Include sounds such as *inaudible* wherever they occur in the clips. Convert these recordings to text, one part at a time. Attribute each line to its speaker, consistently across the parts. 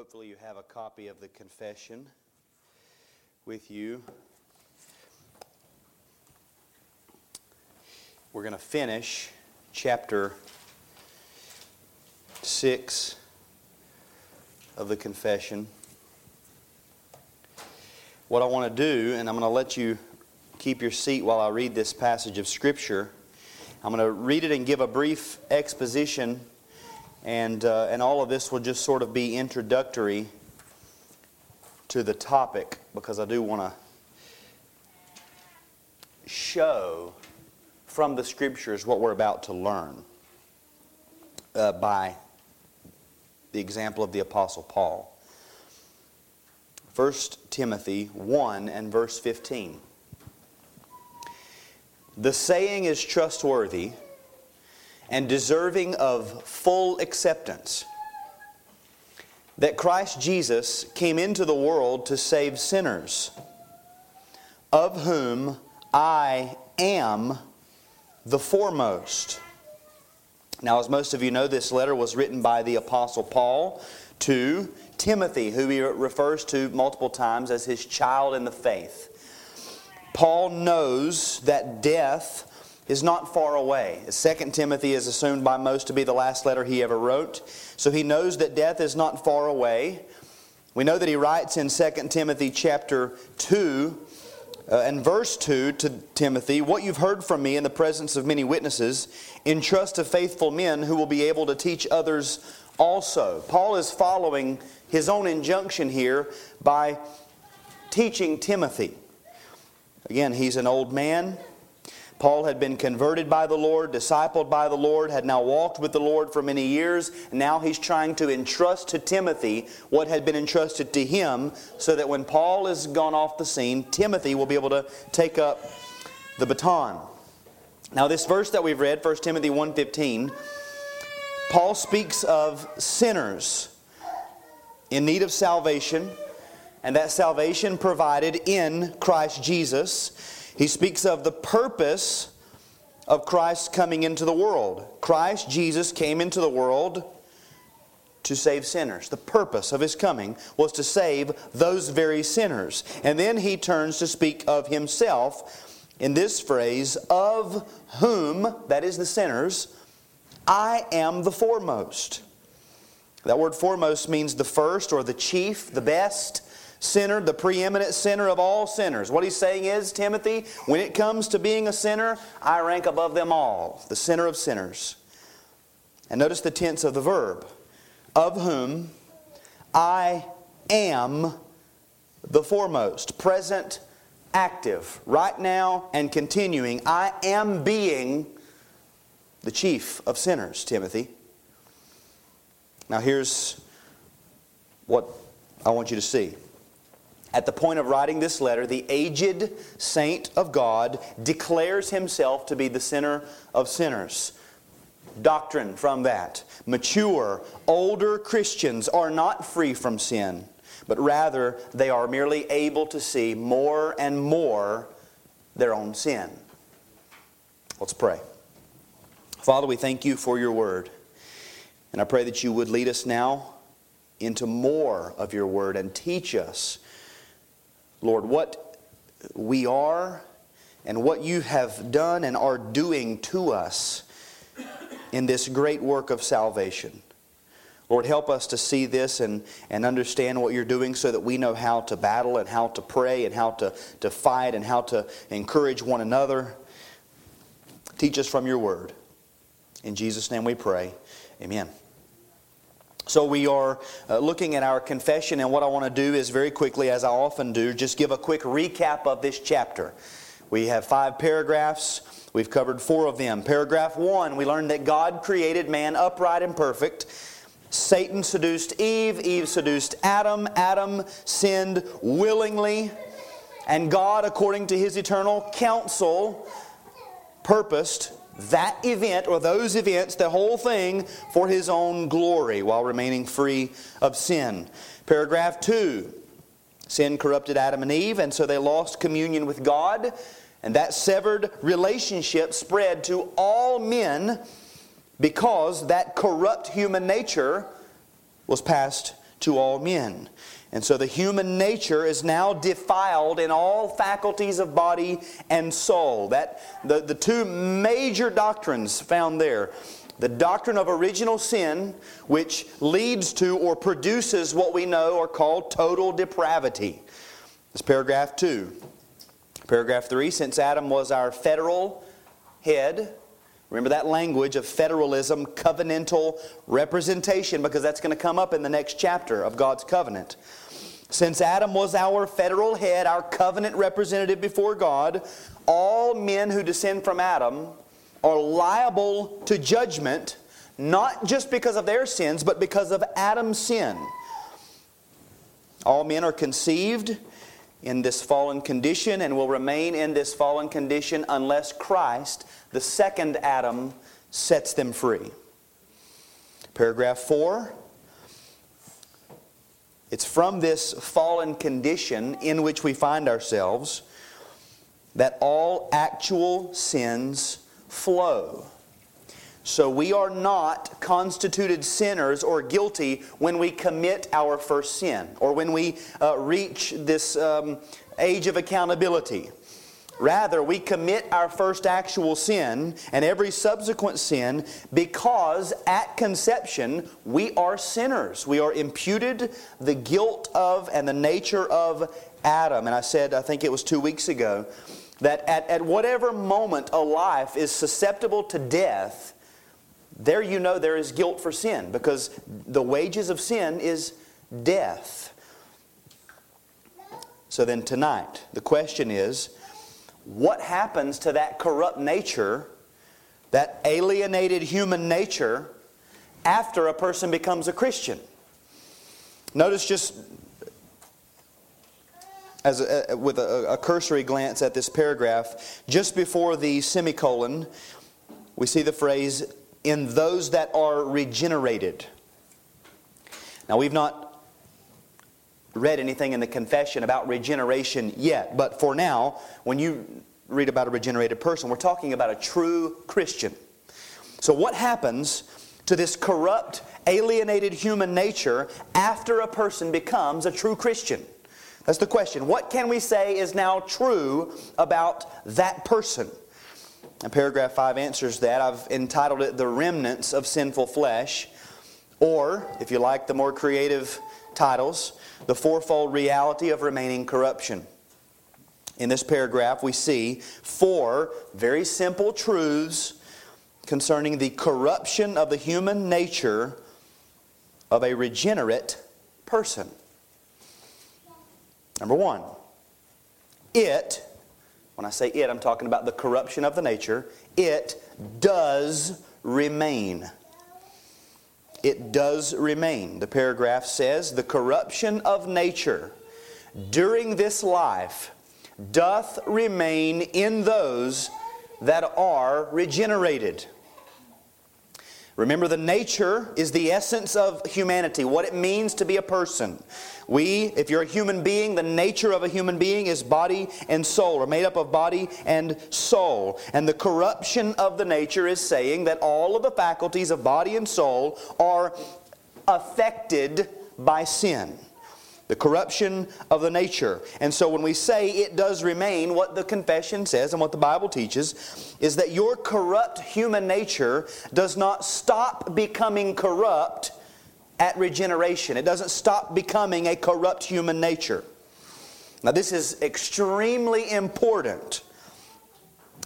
Speaker 1: hopefully you have a copy of the confession with you. We're going to finish chapter 6 of the confession. What I want to do, and I'm going to let you keep your seat while I read this passage of Scripture. I'm going to read it and give a brief exposition and, uh, and all of this will just sort of be introductory to the topic because I do want to show from the scriptures what we're about to learn uh, by the example of the Apostle Paul. 1 Timothy 1 and verse 15. The saying is trustworthy and deserving of full acceptance. That Christ Jesus came into the world to save sinners, of whom I am the foremost. Now, as most of you know, this letter was written by the Apostle Paul to Timothy, who he refers to multiple times as his child in the faith. Paul knows that death is not far away. 2 Timothy is assumed by most to be the last letter he ever wrote. So he knows that death is not far away. We know that he writes in 2 Timothy chapter 2 uh, and verse 2 to Timothy, What you've heard from me in the presence of many witnesses, entrust to faithful men who will be able to teach others also. Paul is following his own injunction here by teaching Timothy. Again, he's an old man. Paul had been converted by the Lord, discipled by the Lord, had now walked with the Lord for many years. Now he's trying to entrust to Timothy what had been entrusted to him so that when Paul is gone off the scene, Timothy will be able to take up the baton. Now this verse that we've read, 1 Timothy 1:15, Paul speaks of sinners in need of salvation, and that salvation provided in Christ Jesus. He speaks of the purpose of Christ coming into the world. Christ Jesus came into the world to save sinners. The purpose of his coming was to save those very sinners. And then he turns to speak of himself in this phrase, of whom, that is the sinners, I am the foremost. That word foremost means the first or the chief, the best sinner, the preeminent sinner of all sinners. What he's saying is, Timothy, when it comes to being a sinner, I rank above them all, the sinner of sinners. And notice the tense of the verb, of whom I am the foremost, present, active, right now and continuing. I am being the chief of sinners, Timothy. Now, here's what I want you to see. At the point of writing this letter, the aged saint of God declares himself to be the sinner of sinners. Doctrine from that. Mature, older Christians are not free from sin, but rather they are merely able to see more and more their own sin. Let's pray. Father, we thank you for your word. And I pray that you would lead us now into more of your word and teach us Lord, what we are and what you have done and are doing to us in this great work of salvation. Lord, help us to see this and, and understand what you're doing so that we know how to battle and how to pray and how to, to fight and how to encourage one another. Teach us from your word. In Jesus' name we pray. Amen. So, we are uh, looking at our confession, and what I want to do is very quickly, as I often do, just give a quick recap of this chapter. We have five paragraphs. We've covered four of them. Paragraph one, we learned that God created man upright and perfect. Satan seduced Eve, Eve seduced Adam, Adam sinned willingly, and God, according to his eternal counsel, purposed that event or those events, the whole thing, for his own glory while remaining free of sin. Paragraph 2 Sin corrupted Adam and Eve, and so they lost communion with God, and that severed relationship spread to all men because that corrupt human nature was passed to all men. And so the human nature is now defiled in all faculties of body and soul. That the, the two major doctrines found there. The doctrine of original sin, which leads to or produces what we know are called total depravity. That's paragraph 2. Paragraph 3 Since Adam was our federal head, Remember that language of federalism, covenantal representation, because that's going to come up in the next chapter of God's covenant. Since Adam was our federal head, our covenant representative before God, all men who descend from Adam are liable to judgment, not just because of their sins, but because of Adam's sin. All men are conceived in this fallen condition and will remain in this fallen condition unless Christ, the second Adam, sets them free. Paragraph 4 It's from this fallen condition in which we find ourselves that all actual sins flow. So we are not constituted sinners or guilty when we commit our first sin or when we uh, reach this um, age of accountability. Rather, we commit our first actual sin and every subsequent sin because at conception we are sinners. We are imputed the guilt of and the nature of Adam. And I said, I think it was two weeks ago, that at, at whatever moment a life is susceptible to death, there you know there is guilt for sin because the wages of sin is death. So then tonight, the question is what happens to that corrupt nature, that alienated human nature, after a person becomes a Christian? Notice just as a, with a, a cursory glance at this paragraph, just before the semicolon, we see the phrase, in those that are regenerated. Now, we've not read anything in the confession about regeneration yet, but for now, when you read about a regenerated person, we're talking about a true Christian. So, what happens to this corrupt, alienated human nature after a person becomes a true Christian? That's the question. What can we say is now true about that person? And paragraph 5 answers that. I've entitled it The Remnants of Sinful Flesh, or, if you like the more creative titles, The Fourfold Reality of Remaining Corruption. In this paragraph, we see four very simple truths concerning the corruption of the human nature of a regenerate person. Number one, it when I say it, I'm talking about the corruption of the nature. It does remain. It does remain. The paragraph says, The corruption of nature during this life doth remain in those that are regenerated. Remember, the nature is the essence of humanity, what it means to be a person. We, if you're a human being, the nature of a human being is body and soul, or made up of body and soul. And the corruption of the nature is saying that all of the faculties of body and soul are affected by sin the corruption of the nature. And so when we say it does remain, what the confession says and what the Bible teaches is that your corrupt human nature does not stop becoming corrupt at regeneration. It doesn't stop becoming a corrupt human nature. Now, this is extremely important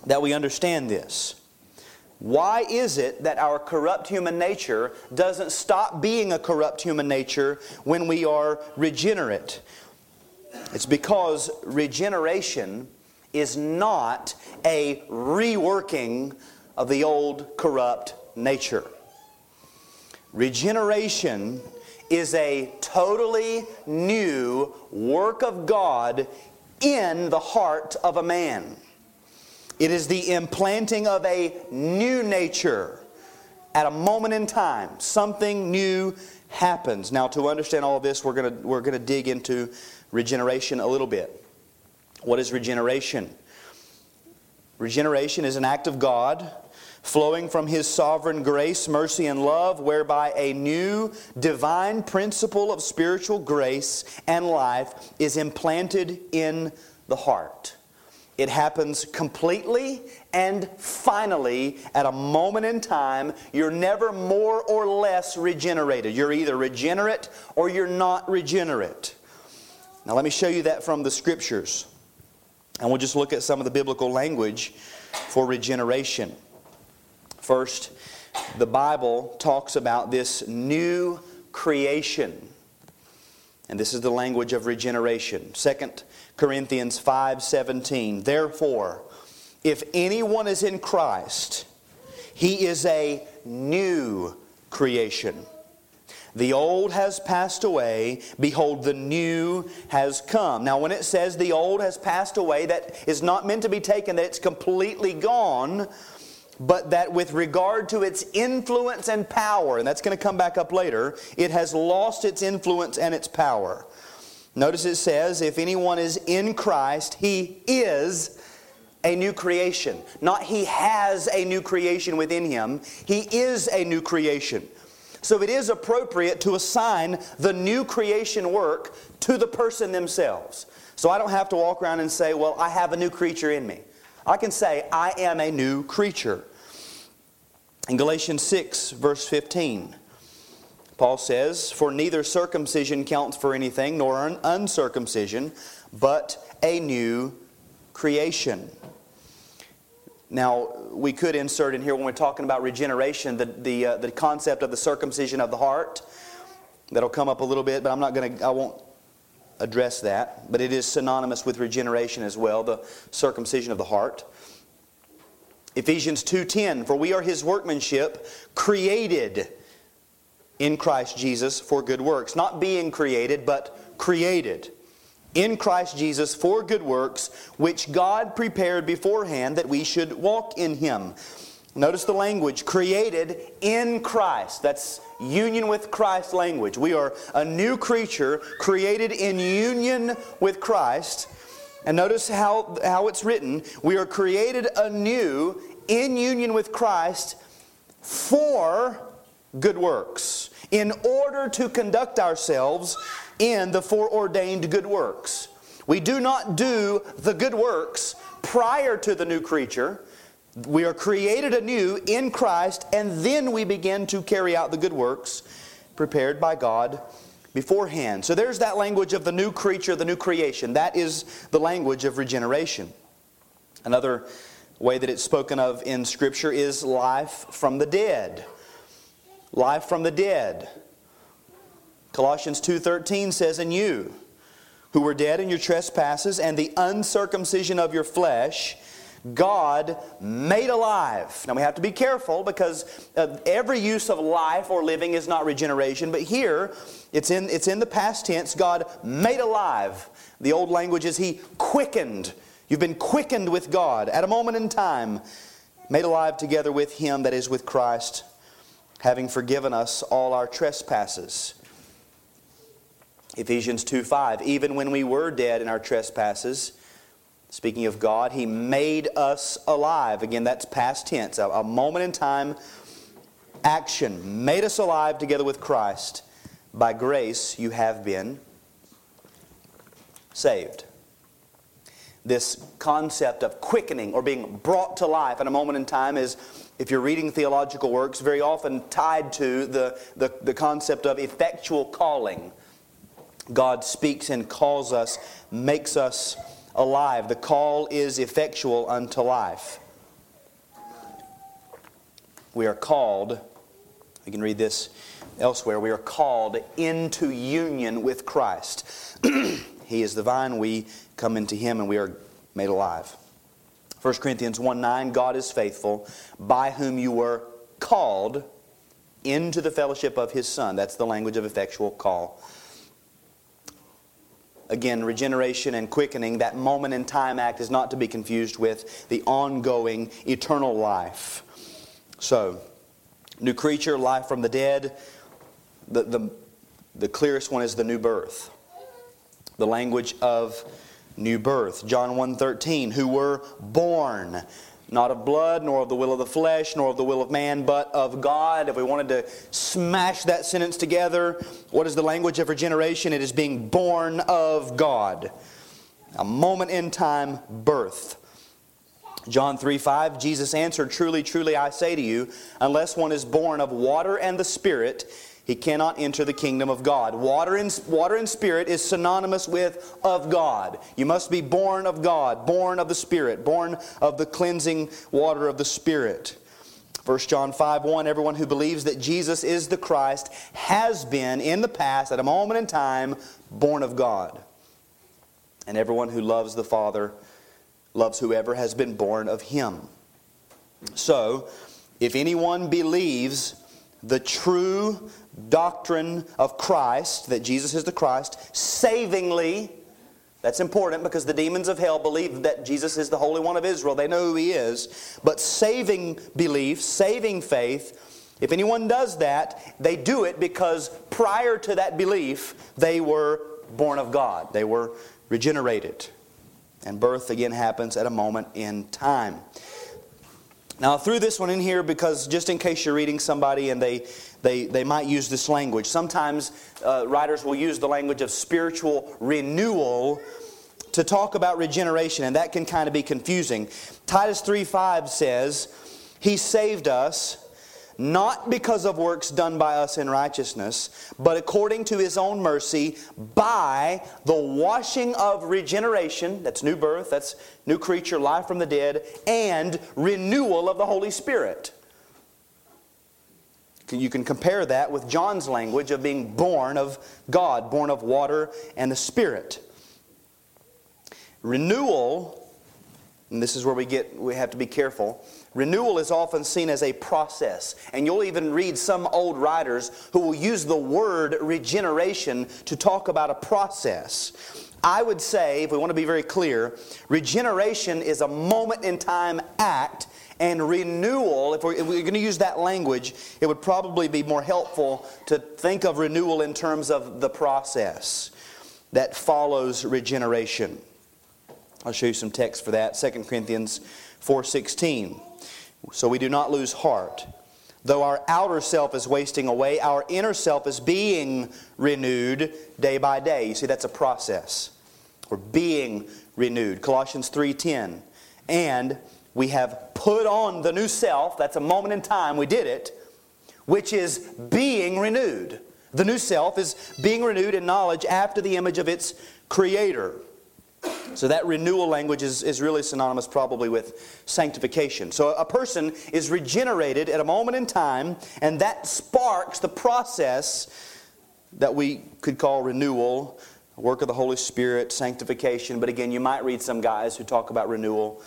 Speaker 1: that we understand this. Why is it that our corrupt human nature doesn't stop being a corrupt human nature when we are regenerate? It's because regeneration is not a reworking of the old corrupt nature. Regeneration is a totally new work of God in the heart of a man. It is the implanting of a new nature at a moment in time. Something new happens. Now, to understand all of this, we're going we're going to dig into regeneration a little bit. What is regeneration? Regeneration is an act of God flowing from his sovereign grace, mercy, and love, whereby a new divine principle of spiritual grace and life is implanted in the heart. It happens completely and finally at a moment in time. You're never more or less regenerated. You're either regenerate or you're not regenerate. Now, let me show you that from the scriptures. And we'll just look at some of the biblical language for regeneration. First, the Bible talks about this new creation. And this is the language of regeneration. 2 Corinthians 5:17. Therefore, if anyone is in Christ, he is a new creation. The old has passed away. Behold, the new has come. Now, when it says the old has passed away, that is not meant to be taken that it's completely gone, but that with regard to its influence and power, and that's going to come back up later, it has lost its influence and its power. Notice it says, if anyone is in Christ, he is a new creation. Not he has a new creation within him, he is a new creation. So it is appropriate to assign the new creation work to the person themselves. So I don't have to walk around and say, well, I have a new creature in me. I can say, I am a new creature. In Galatians 6, verse 15, Paul says, For neither circumcision counts for anything, nor uncircumcision, but a new creation. Now, we could insert in here when we're talking about regeneration the, the, uh, the concept of the circumcision of the heart. That'll come up a little bit, but I'm not going to, I won't address that. But it is synonymous with regeneration as well, the circumcision of the heart. Ephesians 2:10 For we are his workmanship created in Christ Jesus for good works not being created but created in Christ Jesus for good works, which God prepared beforehand that we should walk in Him. Notice the language created in Christ. That's union with Christ language. We are a new creature created in union with Christ. And notice how, how it's written. We are created anew in union with Christ for good works, in order to conduct ourselves in the foreordained good works. We do not do the good works prior to the new creature. We are created anew in Christ, and then we begin to carry out the good works prepared by God beforehand. So there's that language of the new creature, the new creation. That is the language of regeneration. Another way that it's spoken of in Scripture is life from the dead. Life from the dead. Colossians 2:13 says, "And you who were dead in your trespasses and the uncircumcision of your flesh, God made alive. Now we have to be careful because uh, every use of life or living is not regeneration, but here it's in, it's in the past tense. God made alive. The old language is He quickened. You've been quickened with God at a moment in time, made alive together with Him that is with Christ, having forgiven us all our trespasses Ephesians 2 5. Even when we were dead in our trespasses, speaking of God, He made us alive. Again, that's past tense, a, a moment in time action. Made us alive together with Christ. By grace you have been saved. This concept of quickening or being brought to life in a moment in time is, if you're reading theological works, very often tied to the, the, the concept of effectual calling God speaks and calls us, makes us alive. The call is effectual unto life. We are called, you can read this elsewhere, we are called into union with Christ. *clears throat* he is the vine, we come into Him, and we are made alive. 1 Corinthians 1 9, God is faithful, by whom you were called into the fellowship of His Son. That's the language of effectual call. Again, regeneration and quickening, that moment in time act is not to be confused with the ongoing eternal life. So, new creature, life from the dead. The, the, the clearest one is the new birth. The language of new birth. John 1.13, who were born. not of blood, nor of the will of the flesh, nor of the will of man, but of God. If we wanted to smash that sentence together, what is the language of regeneration? It is being born of God. A moment in time birth. John 3 5, Jesus answered, Truly, truly, I say to you, unless one is born of water and the Spirit, he cannot enter the kingdom of God. Water and, water and spirit is synonymous with of God. You must be born of God, born of the Spirit, born of the cleansing water of the Spirit. 1 John 5 1 Everyone who believes that Jesus is the Christ has been, in the past, at a moment in time, born of God. And everyone who loves the Father loves whoever has been born of him. So, if anyone believes the true doctrine of Christ, that Jesus is the Christ, savingly. That's important because the demons of hell believe that Jesus is the Holy One of Israel. They know who He is. But saving belief, saving faith, if anyone does that, they do it because prior to that belief, they were born of God. They were regenerated. And birth again happens at a moment in time. Now, I threw this one in here because just in case you're reading somebody and they, they, they might use this language. Sometimes uh, writers will use the language of spiritual renewal to talk about regeneration, and that can kind of be confusing. Titus 3.5 says, He saved us not because of works done by us in righteousness, but according to his own mercy, by the washing of regeneration, that's new birth, that's new creature, life from the dead, and renewal of the Holy Spirit. You can compare that with John's language of being born of God, born of water and the Spirit. Renewal, and this is where we get we have to be careful. Renewal is often seen as a process. And you'll even read some old writers who will use the word regeneration to talk about a process. I would say, if we want to be very clear, regeneration is a moment in time act, and renewal, if we're, if we're, going to use that language, it would probably be more helpful to think of renewal in terms of the process that follows regeneration. I'll show you some text for that. 2 Corinthians 4:16. So we do not lose heart. Though our outer self is wasting away, our inner self is being renewed day by day. You see, that's a process. We're being renewed. Colossians 3:10. And we have put on the new self, that's a moment in time, we did it, which is being renewed. The new self is being renewed in knowledge after the image of its creator. So that renewal language is, is really synonymous probably with sanctification. So a person is regenerated at a moment in time, and that sparks the process that we could call renewal, work of the Holy Spirit, sanctification. But again, you might read some guys who talk about renewal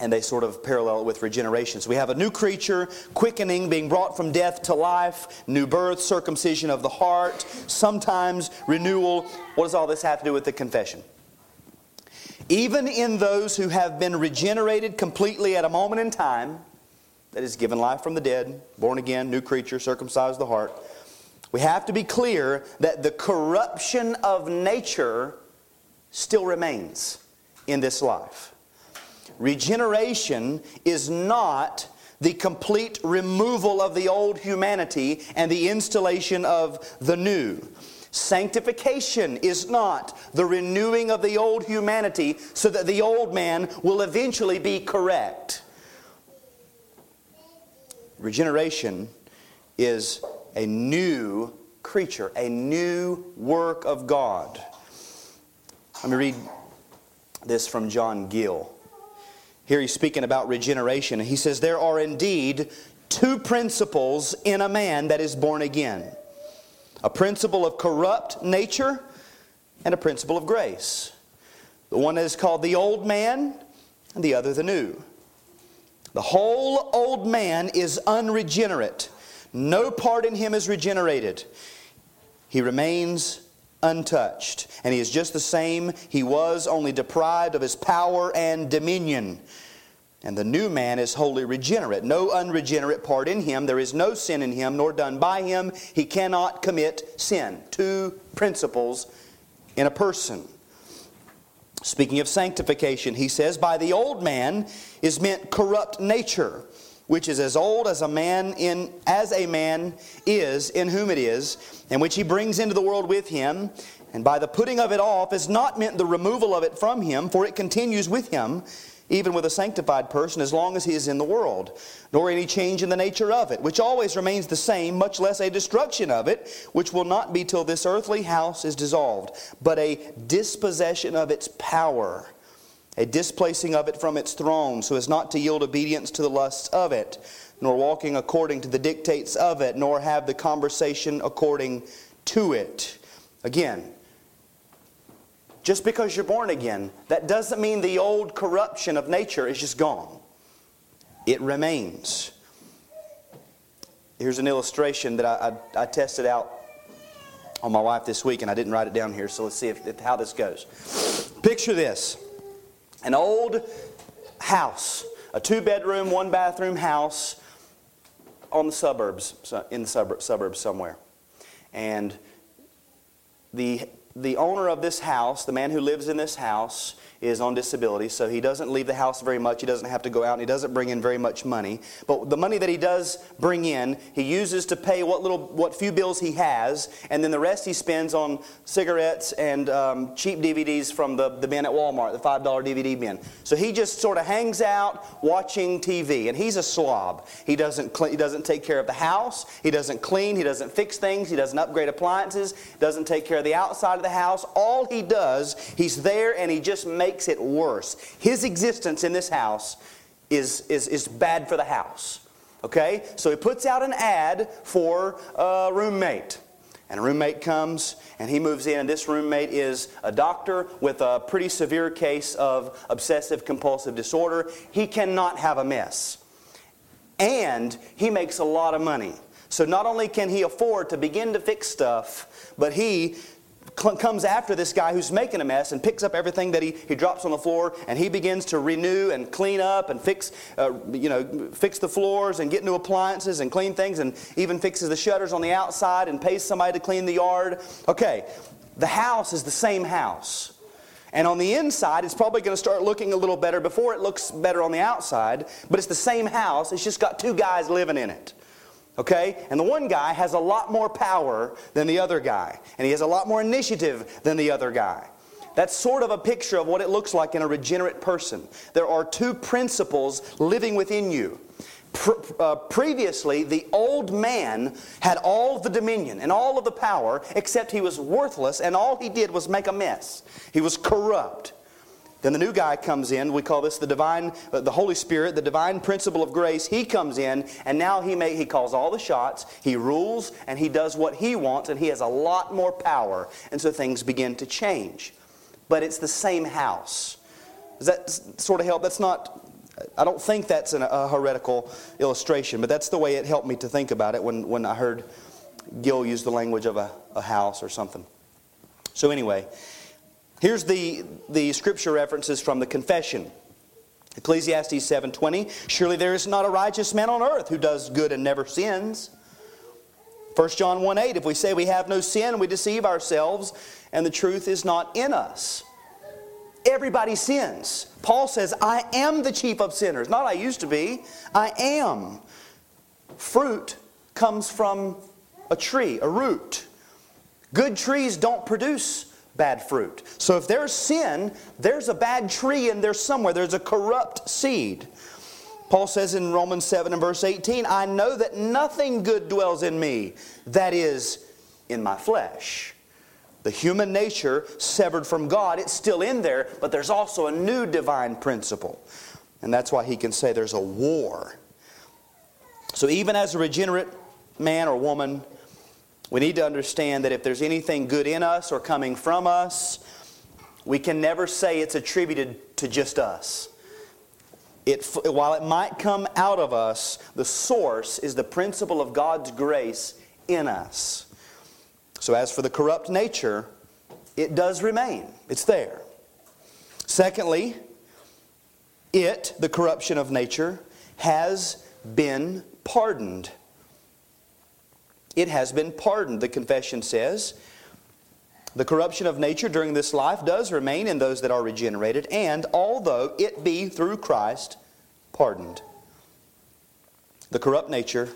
Speaker 1: and they sort of parallel it with regeneration. So we have a new creature, quickening, being brought from death to life, new birth, circumcision of the heart, sometimes renewal. What does all this have to do with the confession? Even in those who have been regenerated completely at a moment in time, that is given life from the dead, born again, new creature, circumcised the heart, we have to be clear that the corruption of nature still remains in this life. Regeneration is not the complete removal of the old humanity and the installation of the new. Sanctification is not the renewing of the old humanity so that the old man will eventually be correct. Regeneration is a new creature, a new work of God. Let me read this from John Gill. Here he's speaking about regeneration. He says, There are indeed two principles in a man that is born again a principle of corrupt nature and a principle of grace. The one is called the old man, and the other the new. The whole old man is unregenerate. No part in him is regenerated. He remains untouched. And he is just the same he was, only deprived of his power and dominion. And the new man is wholly regenerate. No unregenerate part in him. There is no sin in him, nor done by him. He cannot commit sin. Two principles in a person. Speaking of sanctification, he says, By the old man is meant corrupt nature, which is as old as a man in as a man is in whom it is, and which he brings into the world with him. And by the putting of it off is not meant the removal of it from him, for it continues with him even with a sanctified person, as long as he is in the world, nor any change in the nature of it, which always remains the same, much less a destruction of it, which will not be till this earthly house is dissolved, but a dispossession of its power, a displacing of it from its throne, so as not to yield obedience to the lusts of it, nor walking according to the dictates of it, nor have the conversation according to it. Again, just because you're born again, that doesn't mean the old corruption of nature is just gone. It remains. Here's an illustration that I, I, I tested out on my wife this week, and I didn't write it down here, so let's see if, if, how this goes. Picture this an old house, a two bedroom, one bathroom house on the suburbs, in the suburbs somewhere. And the the owner of this house, the man who lives in this house, is on disability, so he doesn't leave the house very much. He doesn't have to go out and he doesn't bring in very much money. But the money that he does bring in, he uses to pay what little, what few bills he has, and then the rest he spends on cigarettes and um, cheap DVDs from the, the bin at Walmart, the $5 DVD bin. So he just sort of hangs out watching TV, and he's a slob. He doesn't, he doesn't take care of the house, he doesn't clean, he doesn't fix things, he doesn't upgrade appliances, doesn't take care of the outside of the house. All he does, he's there and he just makes it worse. His existence in this house is, is, is bad for the house. Okay? So he puts out an ad for a roommate. And a roommate comes and he moves in, and this roommate is a doctor with a pretty severe case of obsessive compulsive disorder. He cannot have a mess. And he makes a lot of money. So not only can he afford to begin to fix stuff, but he comes after this guy who's making a mess and picks up everything that he, he drops on the floor and he begins to renew and clean up and fix uh, you know fix the floors and get new appliances and clean things and even fixes the shutters on the outside and pays somebody to clean the yard. Okay the house is the same house. And on the inside it's probably going to start looking a little better. Before it looks better on the outside but it's the same house. It's just got two guys living in it Okay? And the one guy has a lot more power than the other guy. And he has a lot more initiative than the other guy. That's sort of a picture of what it looks like in a regenerate person. There are two principles living within you. Pre- uh, previously, the old man had all the dominion and all of the power, except he was worthless, and all he did was make a mess. He was corrupt. Then the new guy comes in. We call this the divine, uh, the Holy Spirit, the divine principle of grace. He comes in, and now he may, he calls all the shots. He rules, and he does what he wants, and he has a lot more power. And so things begin to change. But it's the same house. Does that sort of help? That's not. I don't think that's an, a heretical illustration, but that's the way it helped me to think about it when, when I heard Gill use the language of a, a house or something. So anyway. Here's the, the scripture references from the confession. Ecclesiastes 7:20 Surely there is not a righteous man on earth who does good and never sins. 1 John 1:8 If we say we have no sin we deceive ourselves and the truth is not in us. Everybody sins. Paul says I am the chief of sinners. Not I used to be. I am. Fruit comes from a tree, a root. Good trees don't produce bad fruit. So if there's sin, there's a bad tree in there somewhere. There's a corrupt seed. Paul says in Romans 7 and verse 18, I know that nothing good dwells in me, that is, in my flesh. The human nature severed from God, it's still in there, but there's also a new divine principle. And that's why he can say there's a war. So even as a regenerate man or woman, we need to understand that if there's anything good in us or coming from us, we can never say it's attributed to just us. It, while it might come out of us, the source is the principle of God's grace in us. So, as for the corrupt nature, it does remain, it's there. Secondly, it, the corruption of nature, has been pardoned. It has been pardoned, the confession says. The corruption of nature during this life does remain in those that are regenerated, and although it be through Christ pardoned. The corrupt nature,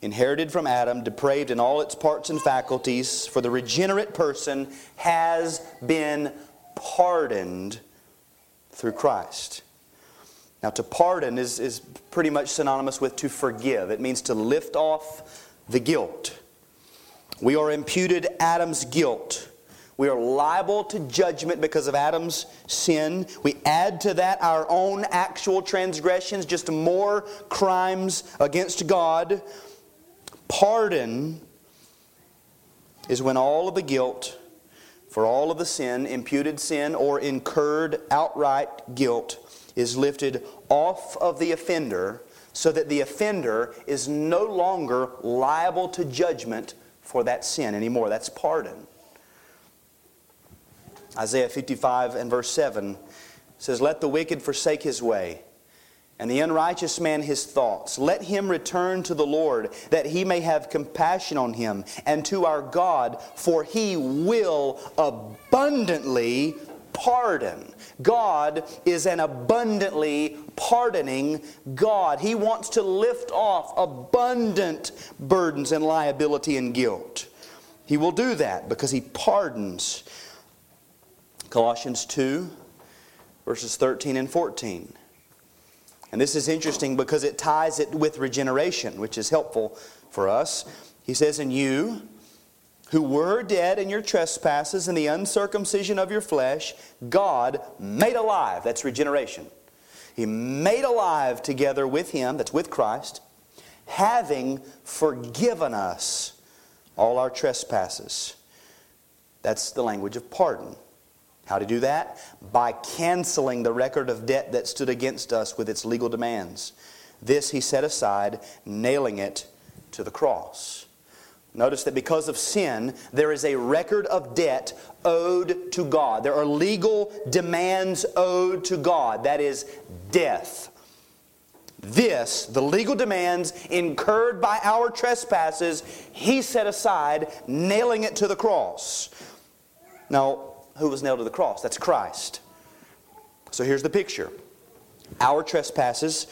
Speaker 1: inherited from Adam, depraved in all its parts and faculties, for the regenerate person has been pardoned through Christ. Now, to pardon is, is pretty much synonymous with to forgive. It means to lift off the guilt. We are imputed Adam's guilt. We are liable to judgment because of Adam's sin. We add to that our own actual transgressions, just more crimes against God. Pardon is when all of the guilt for all of the sin, imputed sin, or incurred outright guilt is lifted off of the offender so that the offender is no longer liable to judgment for that sin anymore. That's pardon. Isaiah 55 and verse 7 says, Let the wicked forsake his way, and the unrighteous man his thoughts. Let him return to the Lord, that he may have compassion on him, and to our God, for he will abundantly pardon. God is an abundantly pardoning God. He wants to lift off abundant burdens and liability and guilt. He will do that because He pardons. Colossians 2, verses 13 and 14. And this is interesting because it ties it with regeneration, which is helpful for us. He says, And you, who were dead in your trespasses and the uncircumcision of your flesh, God made alive. That's regeneration. He made alive together with Him, that's with Christ, having forgiven us all our trespasses. That's the language of pardon. How to do that? By canceling the record of debt that stood against us with its legal demands. This he set aside, nailing it to the cross. Notice that because of sin, there is a record of debt owed to God. There are legal demands owed to God. That is death. This, the legal demands incurred by our trespasses, he set aside, nailing it to the cross. Now, who was nailed to the cross. That's Christ. So here's the picture our trespasses,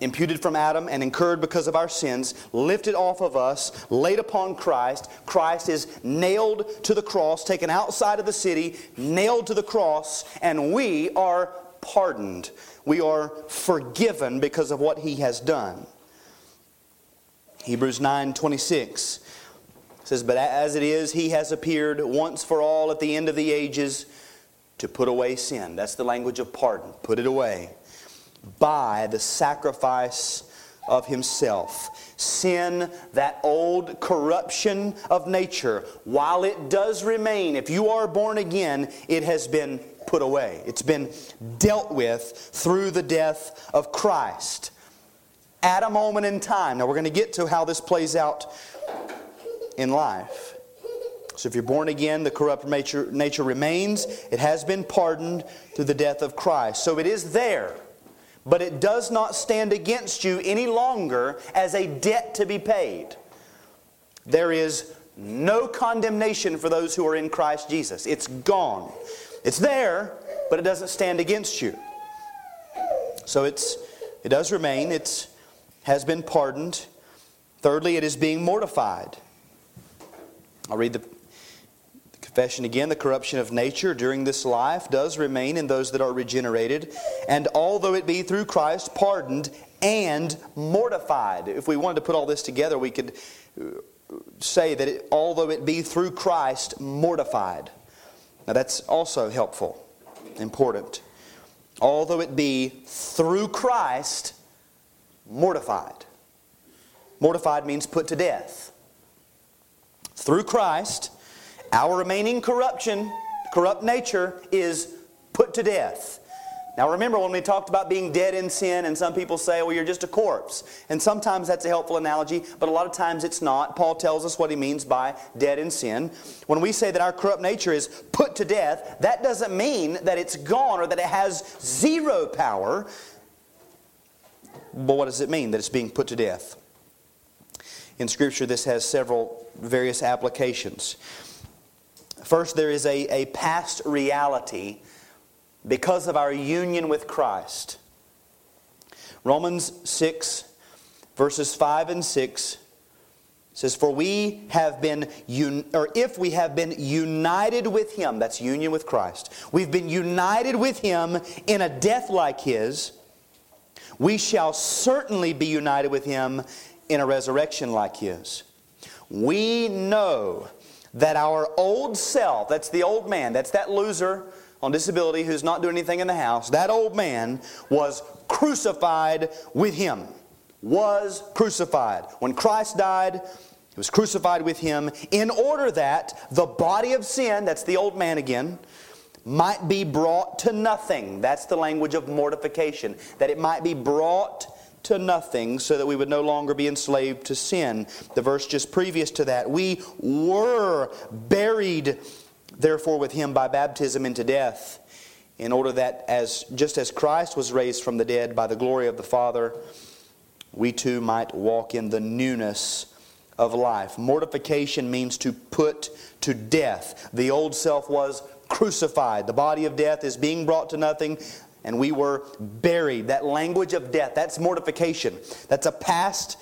Speaker 1: imputed from Adam and incurred because of our sins, lifted off of us, laid upon Christ. Christ is nailed to the cross, taken outside of the city, nailed to the cross, and we are pardoned. We are forgiven because of what he has done. Hebrews 9 26 says, But as it is, he has appeared once for all at the end of the ages to put away sin. That's the language of pardon. Put it away. By the sacrifice of himself. Sin, that old corruption of nature, while it does remain, if you are born again, it has been put away. It's been dealt with through the death of Christ. At a moment in time. Now we're going to get to how this plays out in life. So if you're born again, the corrupt nature, nature remains. It has been pardoned through the death of Christ. So it is there, but it does not stand against you any longer as a debt to be paid. There is no condemnation for those who are in Christ Jesus. It's gone. It's there, but it doesn't stand against you. So it's it does remain. It has been pardoned. Thirdly, it is being mortified. I'll read the confession again. The corruption of nature during this life does remain in those that are regenerated, and although it be through Christ pardoned and mortified. If we wanted to put all this together, we could uh, say that it, although it be through Christ mortified. Now that's also helpful, important. Although it be through Christ mortified. Mortified means put to death through Christ, our remaining corruption, corrupt nature, is put to death. Now remember when we talked about being dead in sin, and some people say, well, you're just a corpse. And sometimes that's a helpful analogy, but a lot of times it's not. Paul tells us what he means by dead in sin. When we say that our corrupt nature is put to death, that doesn't mean that it's gone or that it has zero power. But what does it mean that it's being put to death? In Scripture, this has several various applications. First, there is a, a past reality because of our union with Christ. Romans 6, verses 5 and 6 says, For we have been, un- or if we have been united with Him, that's union with Christ, we've been united with Him in a death like His, we shall certainly be united with Him in a resurrection like His. We know that our old self, that's the old man, that's that loser on disability who's not doing anything in the house, that old man was crucified with him. Was crucified. When Christ died, he was crucified with him in order that the body of sin, that's the old man again, might be brought to nothing. That's the language of mortification. That it might be brought to nothing so that we would no longer be enslaved to sin. The verse just previous to that, we were buried therefore with him by baptism into death in order that as just as Christ was raised from the dead by the glory of the Father, we too might walk in the newness of life. Mortification means to put to death. The old self was crucified. The body of death is being brought to nothing and we were buried. That language of death, that's mortification. That's a past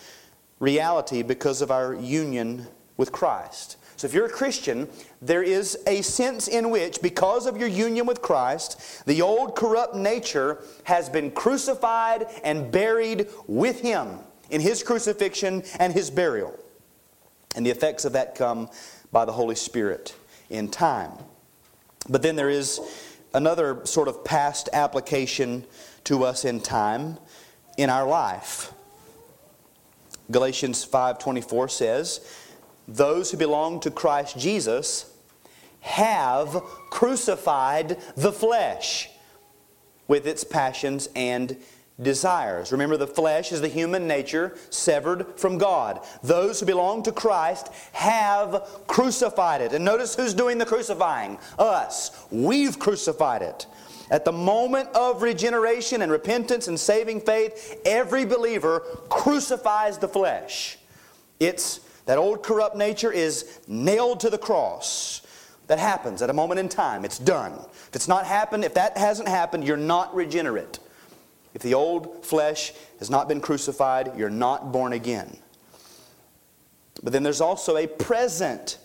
Speaker 1: reality because of our union with Christ. So if you're a Christian, there is a sense in which, because of your union with Christ, the old corrupt nature has been crucified and buried with Him in His crucifixion and His burial. And the effects of that come by the Holy Spirit in time. But then there is another sort of past application to us in time in our life. Galatians 5:24 says, "Those who belong to Christ Jesus have crucified the flesh with its passions and desires. Remember, the flesh is the human nature severed from God. Those who belong to Christ have crucified it. And notice who's doing the crucifying? Us. We've crucified it. At the moment of regeneration and repentance and saving faith, every believer crucifies the flesh. It's that old corrupt nature is nailed to the cross. That happens at a moment in time. It's done. If it's not happened, if that hasn't happened, you're not regenerate. If the old flesh has not been crucified, you're not born again. But then there's also a present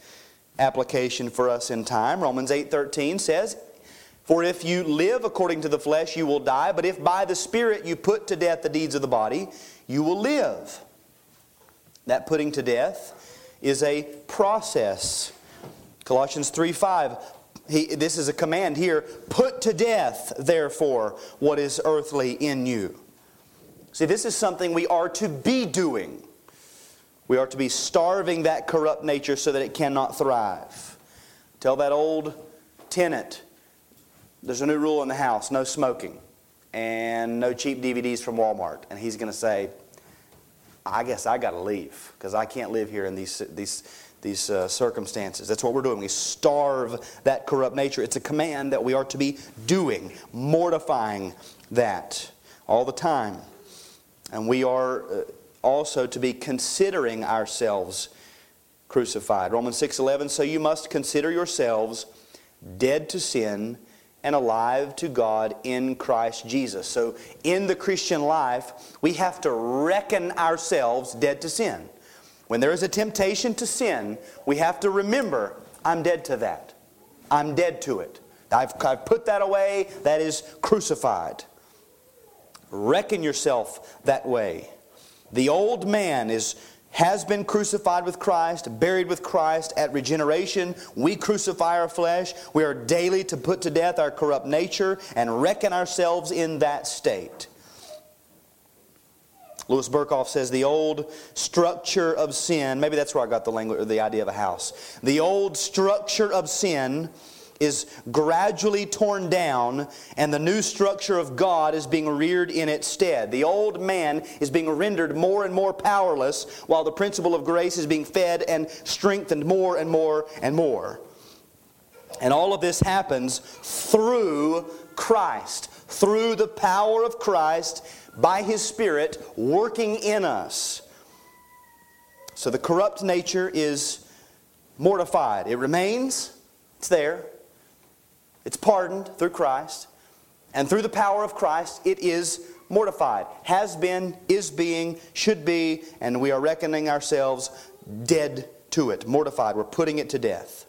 Speaker 1: application for us in time. Romans 8:13 says, "For if you live according to the flesh, you will die, but if by the Spirit you put to death the deeds of the body, you will live." That putting to death is a process. Colossians 3:5 he, this is a command here put to death, therefore, what is earthly in you. See, this is something we are to be doing. We are to be starving that corrupt nature so that it cannot thrive. Tell that old tenant there's a new rule in the house no smoking and no cheap DVDs from Walmart. And he's going to say, I guess I got to leave because I can't live here in these, these, these uh, circumstances. That's what we're doing. We starve that corrupt nature. It's a command that we are to be doing, mortifying that all the time. And we are uh, also to be considering ourselves crucified. Romans 6:11 so you must consider yourselves dead to sin and alive to God in Christ Jesus. So in the Christian life, we have to reckon ourselves dead to sin. When there is a temptation to sin, we have to remember, I'm dead to that. I'm dead to it. I've, I've put that away. That is crucified. Reckon yourself that way. The old man is has been crucified with Christ, buried with Christ at regeneration. We crucify our flesh. We are daily to put to death our corrupt nature and reckon ourselves in that state. Louis Berkhof says the old structure of sin, maybe that's where I got the language or the idea of a house. The old structure of sin is gradually torn down and the new structure of God is being reared in its stead. The old man is being rendered more and more powerless while the principle of grace is being fed and strengthened more and more and more. And all of this happens through Christ, through the power of Christ by His Spirit working in us. So the corrupt nature is mortified. It remains, It's there. It's pardoned through Christ. And through the power of Christ, it is mortified. Has been, is being, should be, and we are reckoning ourselves dead to it, mortified. We're putting it to death.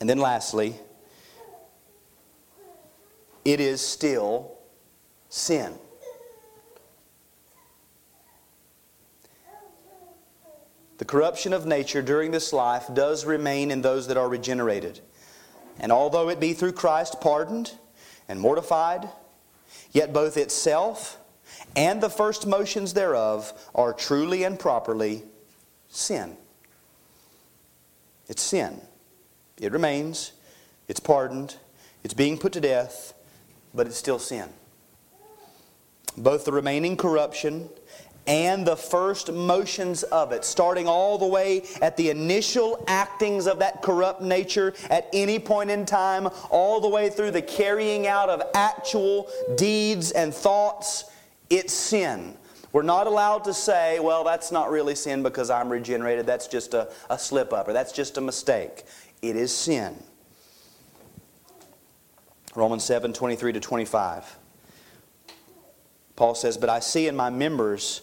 Speaker 1: And then lastly, it is still sin. The corruption of nature during this life does remain in those that are regenerated. And although it be through Christ pardoned and mortified, yet both itself and the first motions thereof are truly and properly sin. It's sin. It remains, it's pardoned, it's being put to death, but it's still sin. Both the remaining corruption and the first motions of it, starting all the way at the initial actings of that corrupt nature at any point in time, all the way through the carrying out of actual deeds and thoughts, it's sin. We're not allowed to say, well, that's not really sin because I'm regenerated. That's just a, a slip up or that's just a mistake. It is sin. Romans 7 23 to 25. Paul says, But I see in my members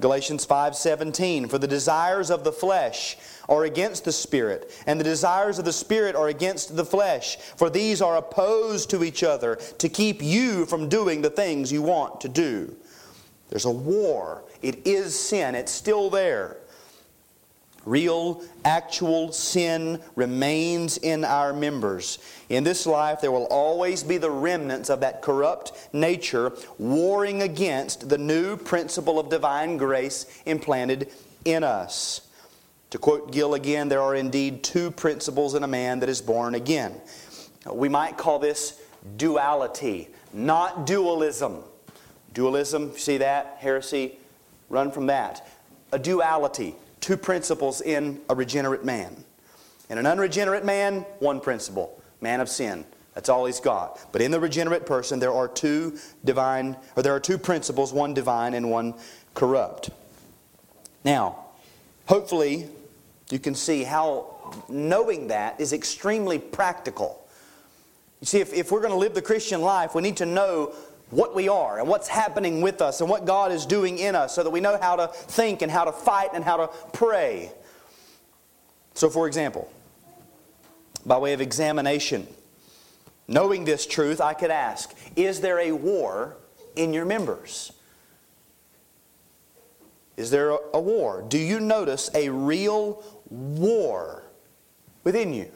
Speaker 1: Galatians 5:17 For the desires of the flesh are against the spirit and the desires of the spirit are against the flesh for these are opposed to each other to keep you from doing the things you want to do. There's a war. It is sin. It's still there. Real, actual sin remains in our members. In this life, there will always be the remnants of that corrupt nature warring against the new principle of divine grace implanted in us. To quote Gill again, there are indeed two principles in a man that is born again. We might call this duality, not dualism. Dualism, see that? Heresy, run from that. A duality two principles in a regenerate man. In an unregenerate man, one principle man of sin. That's all he's got. But in the regenerate person, there are two divine, or there are two principles, one divine and one corrupt. Now, hopefully, you can see how knowing that is extremely practical. You see, if, if we're going to live the Christian life, we need to know what we are and what's happening with us and what God is doing in us so that we know how to think and how to fight and how to pray. So, for example, by way of examination, knowing this truth, I could ask Is there a war in your members? Is there a war? Do you notice a real war within you?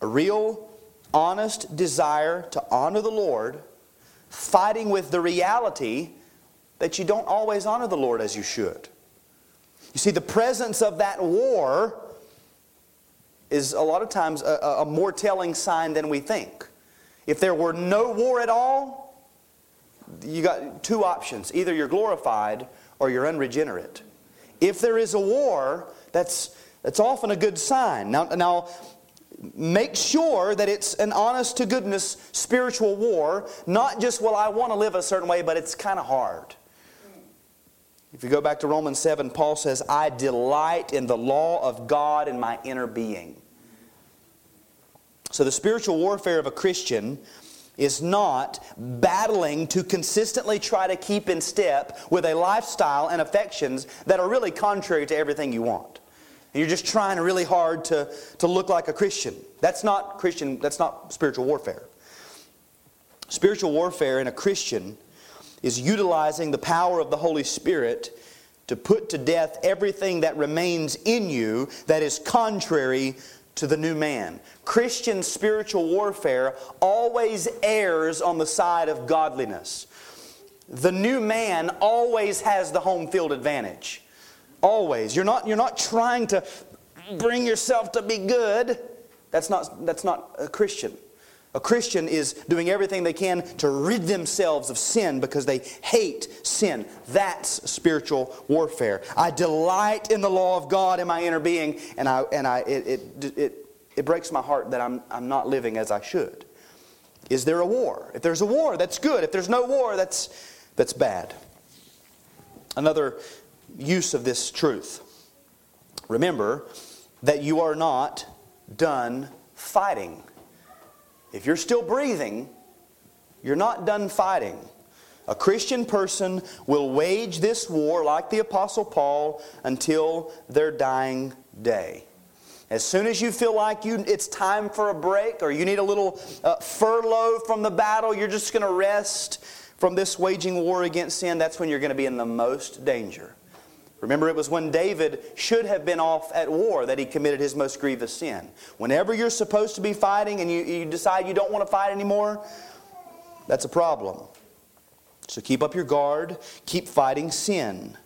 Speaker 1: A real, honest desire to honor the Lord fighting with the reality that you don't always honor the Lord as you should. You see, the presence of that war is a lot of times a, a, more telling sign than we think. If there were no war at all, you got two options either you're glorified or you're unregenerate. If there is a war, that's, that's often a good sign. Now, now make sure that it's an honest to goodness spiritual war, not just, well, I want to live a certain way, but it's kind of hard. If you go back to Romans 7, Paul says, I delight in the law of God in my inner being. So the spiritual warfare of a Christian is not battling to consistently try to keep in step with a lifestyle and affections that are really contrary to everything you want. And you're just trying really hard to, to look like a Christian. That's not Christian, that's not spiritual warfare. Spiritual warfare in a Christian is utilizing the power of the Holy Spirit to put to death everything that remains in you that is contrary to the new man. Christian spiritual warfare always errs on the side of godliness. The new man always has the home field advantage. Always. You're not, you're not trying to bring yourself to be good. That's not, that's not a Christian. A Christian is doing everything they can to rid themselves of sin because they hate sin. That's spiritual warfare. I delight in the law of God in my inner being, and, I, and I, it, it, it, it breaks my heart that I'm, I'm not living as I should. Is there a war? If there's a war, that's good. If there's no war, that's, that's bad. Another use of this truth. Remember that you are not done fighting. If you're still breathing, you're not done fighting. A Christian person will wage this war, like the Apostle Paul, until their dying day. As soon as you feel like you, it's time for a break or you need a little uh, furlough from the battle, you're just going to rest from this waging war against sin, that's when you're going to be in the most danger. Remember, it was when David should have been off at war that he committed his most grievous sin. Whenever you're supposed to be fighting and you, you decide you don't want to fight anymore, that's a problem. So keep up your guard, keep fighting sin.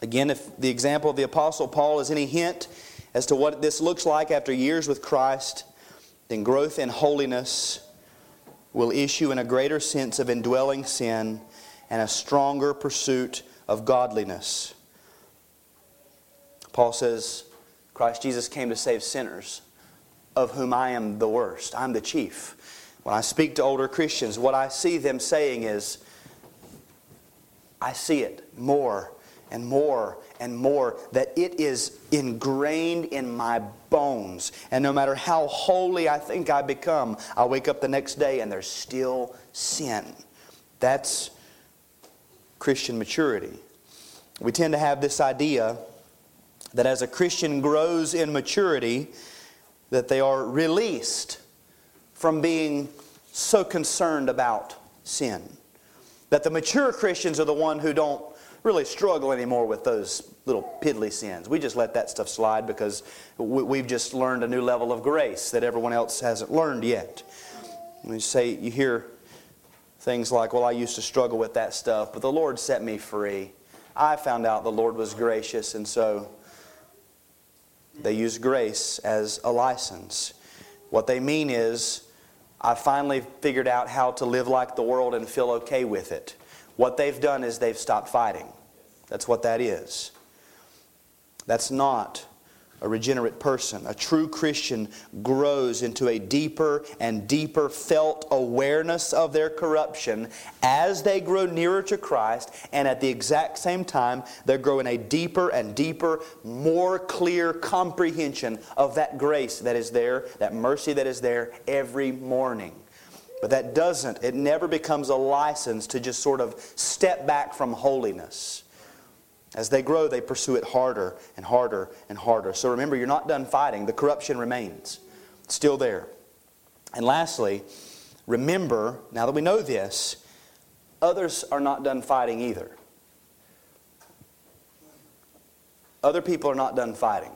Speaker 1: Again, if the example of the Apostle Paul is any hint as to what this looks like after years with Christ, then growth in holiness will issue in a greater sense of indwelling sin and a stronger pursuit of godliness. Paul says, Christ Jesus came to save sinners, of whom I am the worst. I'm the chief. When I speak to older Christians, what I see them saying is, I see it more and more and more that it is ingrained in my bones. And no matter how holy I think I become, I wake up the next day and there's still sin. That's Christian maturity. We tend to have this idea that as a Christian grows in maturity, that they are released from being so concerned about sin. That the mature Christians are the one who don't really struggle anymore with those little piddly sins. We just let that stuff slide because we've just learned a new level of grace that everyone else hasn't learned yet. And you say, you hear Things like, well, I used to struggle with that stuff, but the Lord set me free. I found out the Lord was gracious, and so they use grace as a license. What they mean is, I finally figured out how to live like the world and feel okay with it. What they've done is they've stopped fighting. That's what that is. That's not a regenerate person. A true Christian grows into a deeper and deeper felt awareness of their corruption as they grow nearer to Christ, and at the exact same time, they grow in a deeper and deeper, more clear comprehension of that grace that is there, that mercy that is there every morning. But that doesn't, it never becomes a license to just sort of step back from holiness. As they grow, they pursue it harder and harder and harder. So remember, you're not done fighting. The corruption remains, it's still there. And lastly, remember, now that we know this, others are not done fighting either. Other people are not done fighting.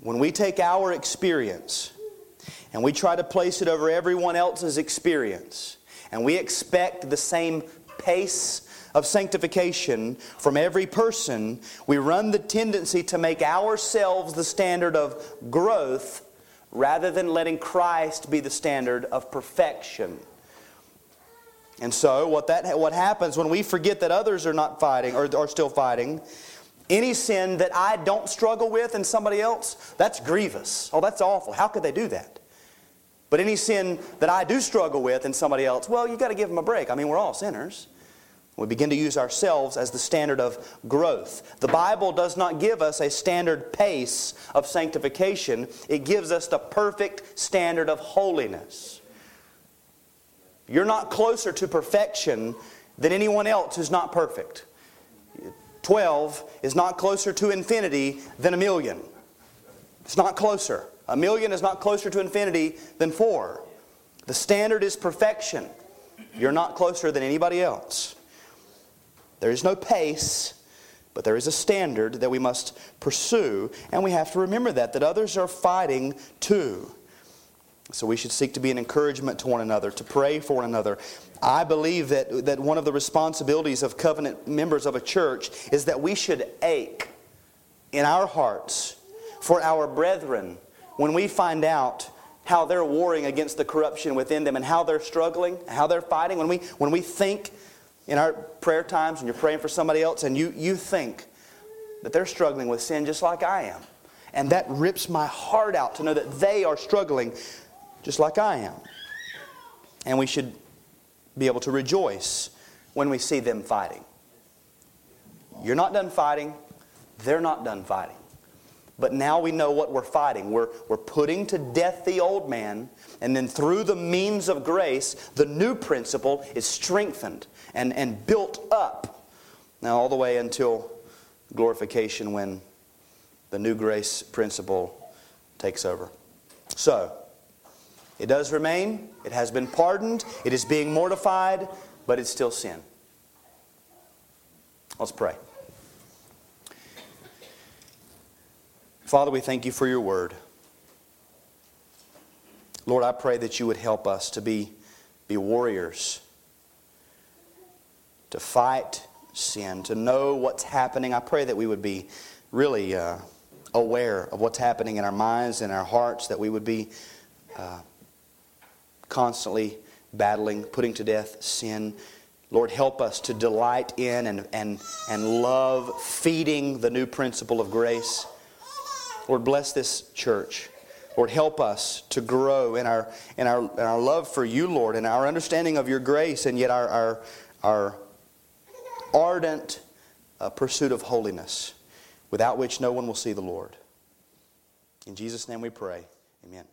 Speaker 1: When we take our experience and we try to place it over everyone else's experience, and we expect the same pace of sanctification from every person, we run the tendency to make ourselves the standard of growth rather than letting Christ be the standard of perfection. And so, what, that, what happens when we forget that others are not fighting or are still fighting, any sin that I don't struggle with in somebody else, that's grievous. Oh, that's awful. How could they do that? But any sin that I do struggle with in somebody else, well, you got to give them a break. I mean, we're all sinners. We begin to use ourselves as the standard of growth. The Bible does not give us a standard pace of sanctification, it gives us the perfect standard of holiness. You're not closer to perfection than anyone else who's not perfect. 12 is not closer to infinity than a million. It's not closer. A million is not closer to infinity than four. The standard is perfection. You're not closer than anybody else. There is no pace, but there is a standard that we must pursue, and we have to remember that, that others are fighting too. So we should seek to be an encouragement to one another, to pray for one another. I believe that, that one of the responsibilities of covenant members of a church is that we should ache in our hearts for our brethren when we find out how they're warring against the corruption within them and how they're struggling, how they're fighting. When we, when we think in our prayer times and you're praying for somebody else and you, you think that they're struggling with sin just like I am. And that rips my heart out to know that they are struggling just like I am. And we should be able to rejoice when we see them fighting. You're not done fighting, they're not done fighting. But now we know what we're fighting. We're, we're putting to death the old man, and then through the means of grace, the new principle is strengthened and, and built up. Now, all the way until glorification when the new grace principle takes over. So, it does remain, it has been pardoned, it is being mortified, but it's still sin. Let's pray. Father, we thank you for your word. Lord, I pray that you would help us to be, be warriors, to fight sin, to know what's happening. I pray that we would be really uh, aware of what's happening in our minds and our hearts, that we would be uh, constantly battling, putting to death sin. Lord, help us to delight in and, and, and love feeding the new principle of grace. Lord, bless this church. Lord, help us to grow in our, in our, in our love for you, Lord, and our understanding of your grace, and yet our, our, our ardent uh, pursuit of holiness, without which no one will see the Lord. In Jesus' name we pray. Amen.